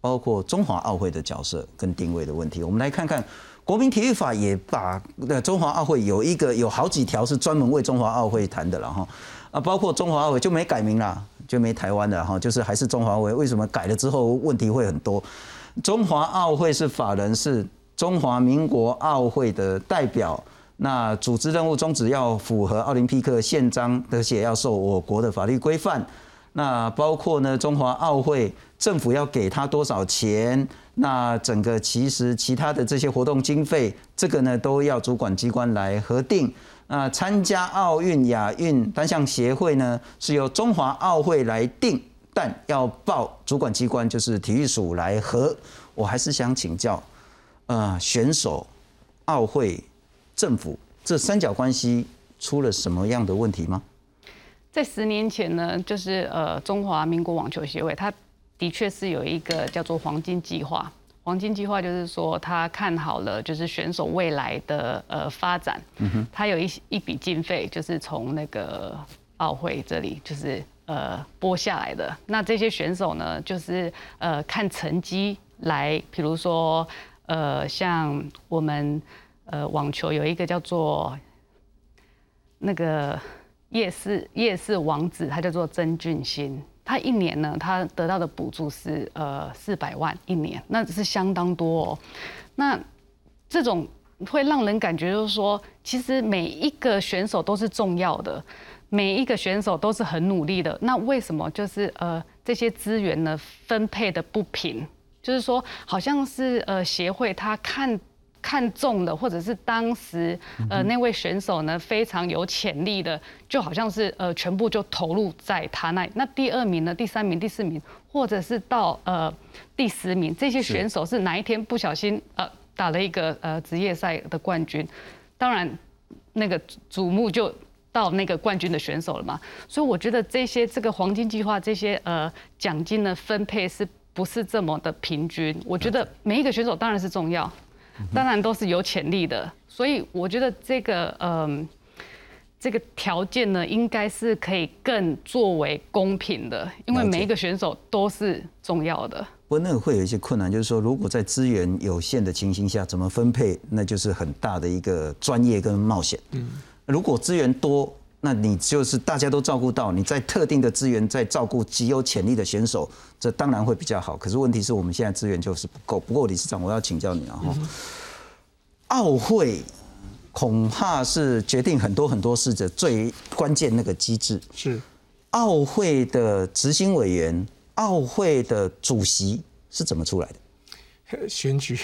Speaker 1: 包括中华奥会的角色跟定位的问题。我们来看看。国民体育法也把呃中华奥会有一个有好几条是专门为中华奥会谈的了哈啊，包括中华奥会就没改名了，就没台湾的哈，就是还是中华会。为什么改了之后问题会很多？中华奥会是法人，是中华民国奥会的代表，那组织任务宗旨要符合奥林匹克宪章，而且要受我国的法律规范。那包括呢，中华奥会政府要给他多少钱？那整个其实其他的这些活动经费，这个呢都要主管机关来核定。那参加奥运、亚运单项协会呢是由中华奥会来定，但要报主管机关就是体育署来核。我还是想请教，呃，选手、奥会、政府这三角关系出了什么样的问题吗？
Speaker 2: 在十年前呢，就是呃中华民国网球协会，它的确是有一个叫做黄金计划。黄金计划就是说，他看好了就是选手未来的呃发展，嗯哼他有一一笔经费，就是从那个奥会这里就是呃拨下来的。那这些选手呢，就是呃看成绩来，比如说呃像我们呃网球有一个叫做那个。夜市夜市王子，他叫做曾俊欣，他一年呢，他得到的补助是呃四百万一年，那是相当多。哦。那这种会让人感觉就是说，其实每一个选手都是重要的，每一个选手都是很努力的。那为什么就是呃这些资源呢分配的不平？就是说，好像是呃协会他看。看中的，或者是当时呃那位选手呢非常有潜力的，就好像是呃全部就投入在他那里。那第二名呢、第三名、第四名，或者是到呃第十名，这些选手是哪一天不小心呃打了一个呃职业赛的冠军，当然那个瞩目就到那个冠军的选手了嘛。所以我觉得这些这个黄金计划这些呃奖金的分配是不是这么的平均？我觉得每一个选手当然是重要。当然都是有潜力的，所以我觉得这个嗯，这个条件呢，应该是可以更作为公平的，因为每一个选手都是重要的。
Speaker 1: 不过那个会有一些困难，就是说如果在资源有限的情形下，怎么分配，那就是很大的一个专业跟冒险。嗯，如果资源多，那你就是大家都照顾到，你在特定的资源在照顾极有潜力的选手，这当然会比较好。可是问题是我们现在资源就是不够。不过理事长，我要请教你啊哈。奥会恐怕是决定很多很多事的最关键那个机制。
Speaker 8: 是
Speaker 1: 奥会的执行委员、奥会的主席是怎么出来
Speaker 8: 的？选举，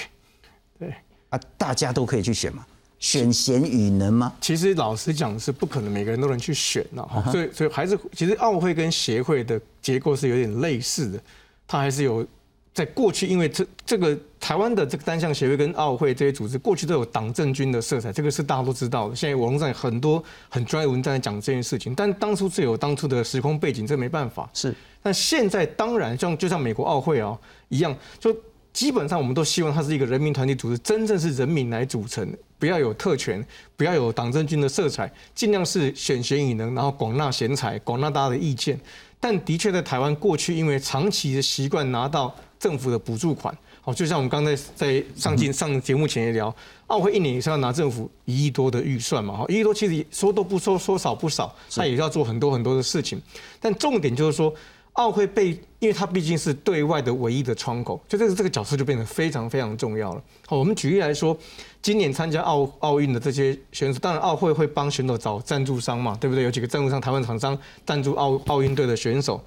Speaker 8: 对
Speaker 1: 啊，大家都可以去选嘛？选贤与能吗？
Speaker 8: 其实老实讲是不可能每个人都能去选的，所以所以还是其实奥会跟协会的结构是有点类似的，它还是有。在过去，因为这这个台湾的这个单项协会跟奥会这些组织，过去都有党政军的色彩，这个是大家都知道的。现在网络上很多很专业文章在讲这件事情，但当初是有当初的时空背景，这没办法。
Speaker 1: 是，
Speaker 8: 但现在当然像就像美国奥会啊一样，就基本上我们都希望它是一个人民团体组织，真正是人民来组成，不要有特权，不要有党政军的色彩，尽量是选贤与能，然后广纳贤才，广纳大家的意见。但的确在台湾过去，因为长期的习惯拿到。政府的补助款，好，就像我们刚才在上进上节目前也聊，奥会一年以上要拿政府一亿多的预算嘛，哈，一亿多其实说多不说，说少不少，他也要做很多很多的事情。但重点就是说，奥会被，因为它毕竟是对外的唯一的窗口，就这个这个角色就变得非常非常重要了。好，我们举例来说，今年参加奥奥运的这些选手，当然奥会会帮选手找赞助商嘛，对不对？有几个赞助商，台湾厂商赞助奥奥运队的选手。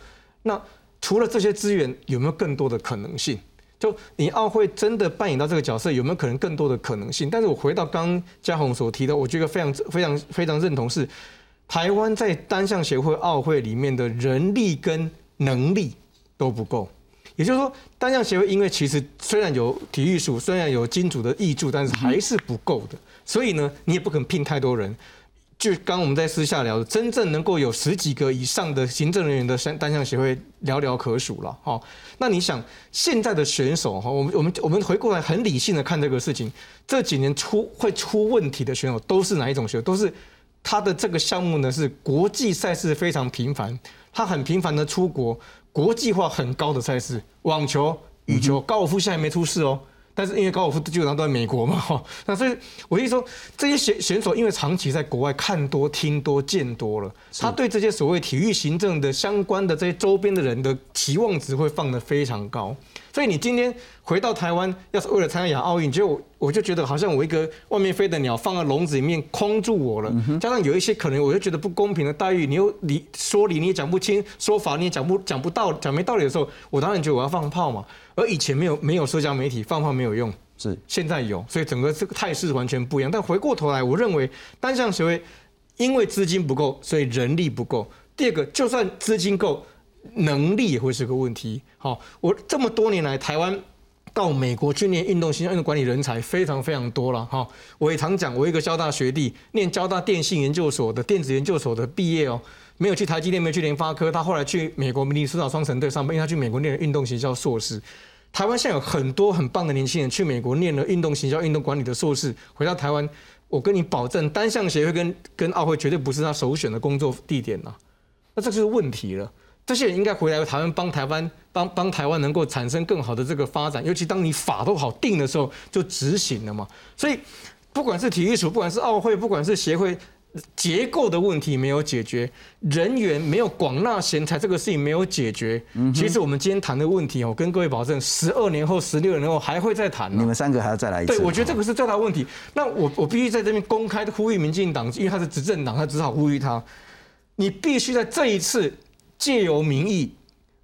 Speaker 8: 那除了这些资源，有没有更多的可能性？就你奥会真的扮演到这个角色，有没有可能更多的可能性？但是我回到刚嘉宏所提的，我觉得非常非常非常认同是，台湾在单项协会奥会里面的人力跟能力都不够。也就是说，单项协会因为其实虽然有体育署，虽然有金主的挹注，但是还是不够的。所以呢，你也不肯聘太多人。就刚我们在私下聊的，真正能够有十几个以上的行政人员的单单项协会寥寥可数了。哈，那你想现在的选手哈，我们我们我们回过来很理性的看这个事情，这几年出会出问题的选手都是哪一种选手？都是他的这个项目呢是国际赛事非常频繁，他很频繁的出国，国际化很高的赛事，网球、羽球、高尔夫现在没出事哦。但是因为高尔夫基本上都在美国嘛，哈，那所以我意思说，这些选选手因为长期在国外看多、听多、见多了，他对这些所谓体育行政的相关的这些周边的人的期望值会放得非常高。所以你今天回到台湾，要是为了参加亚奥运，就我就觉得好像我一个外面飞的鸟放在笼子里面框住我了，加上有一些可能我就觉得不公平的待遇，你又理说理你也讲不清，说法你也讲不讲不到，讲没道理的时候，我当然觉得我要放炮嘛。而以前没有没有社交媒体放炮没有用，
Speaker 1: 是
Speaker 8: 现在有，所以整个这个态势完全不一样。但回过头来，我认为单项协会因为资金不够，所以人力不够。第二个，就算资金够，能力也会是个问题。好，我这么多年来，台湾到美国去念运动形象运动管理人才非常非常多了。哈，我也常讲，我一个交大学弟，念交大电信研究所的电子研究所的毕业哦。没有去台积电，没有去联发科，他后来去美国明尼苏达双城队上班，因为他去美国念了运动行销硕士。台湾现在有很多很棒的年轻人去美国念了运动行销、运动管理的硕士，回到台湾，我跟你保证，单项协会跟跟奥会绝对不是他首选的工作地点呐。那这就是问题了。这些人应该回来台湾帮台湾帮帮台湾能够产生更好的这个发展，尤其当你法都好定的时候，就执行了嘛。所以不管是体育署，不管是奥会，不管是协会。结构的问题没有解决，人员没有广纳贤才，这个事情没有解决。其实我们今天谈的问题，我跟各位保证，十二年后、十六年后还会再谈。
Speaker 1: 你们三个还要再来一次？
Speaker 8: 对，我觉得这个是最大问题。那我我必须在这边公开的呼吁民进党，因为他是执政党，他只好呼吁他，你必须在这一次借由民意。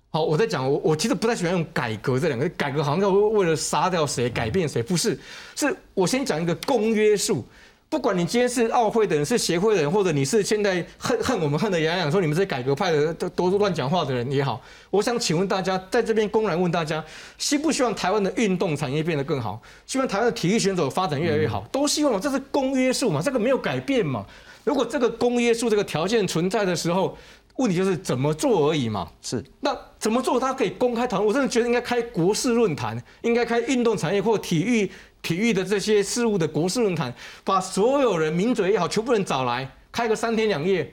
Speaker 8: 好，我在讲，我我其实不太喜欢用改革这两个，改革好像要为了杀掉谁、改变谁，不是，是我先讲一个公约数。不管你今天是奥会的人，是协会的人，或者你是现在恨恨我们恨得牙痒，说你们这些改革派的都都是乱讲话的人也好，我想请问大家，在这边公然问大家，希不希望台湾的运动产业变得更好？希望台湾的体育选手发展越来越好？都希望，这是公约数嘛？这个没有改变嘛？如果这个公约数这个条件存在的时候，问题就是怎么做而已嘛？
Speaker 1: 是，
Speaker 8: 那怎么做？他可以公开讨论。我真的觉得应该开国事论坛，应该开运动产业或体育。体育的这些事务的国事论坛，把所有人名嘴也好，全部人找来开个三天两夜，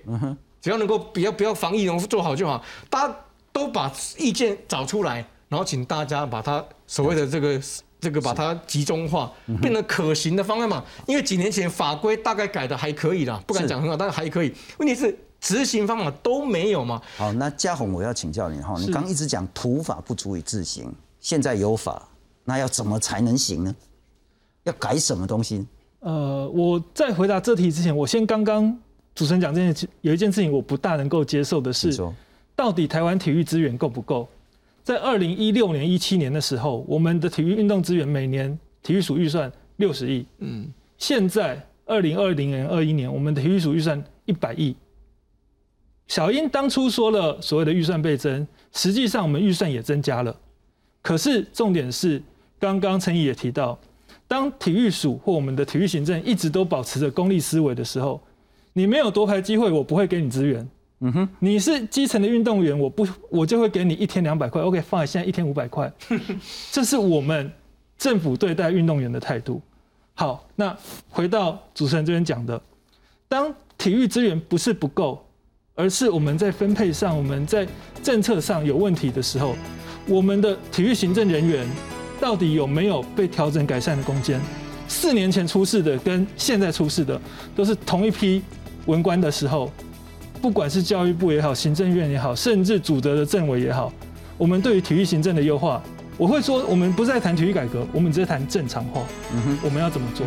Speaker 8: 只要能够不要不要防疫能做好就好，大家都把意见找出来，然后请大家把它所谓的这个这个把它集中化，变得可行的方案嘛。因为几年前法规大概改的还可以啦，不敢讲很好，但是还可以。问题是执行方法都没有嘛。
Speaker 1: 好，那嘉宏，我要请教你哈，你刚一直讲土法不足以自行，现在有法，那要怎么才能行呢？要改什么东西？
Speaker 7: 呃，我在回答这题之前，我先刚刚主持人讲这件有一件事情我不大能够接受的是，到底台湾体育资源够不够？在二零一六年、一七年的时候，我们的体育运动资源每年体育署预算六十亿，嗯，现在二零二零年、二一年，我们的体育署预算一百亿。小英当初说了所谓的预算倍增，实际上我们预算也增加了，可是重点是，刚刚陈毅也提到。当体育署或我们的体育行政一直都保持着功利思维的时候，你没有夺牌机会，我不会给你资源。嗯哼，你是基层的运动员，我不我就会给你一天两百块。OK，放在现在一天五百块，这是我们政府对待运动员的态度。好，那回到主持人这边讲的，当体育资源不是不够，而是我们在分配上、我们在政策上有问题的时候，我们的体育行政人员。到底有没有被调整改善的空间？四年前出事的跟现在出事的都是同一批文官的时候，不管是教育部也好，行政院也好，甚至主责的政委也好，我们对于体育行政的优化，我会说，我们不是在谈体育改革，我们只是谈正常化。嗯哼，我们要怎么做？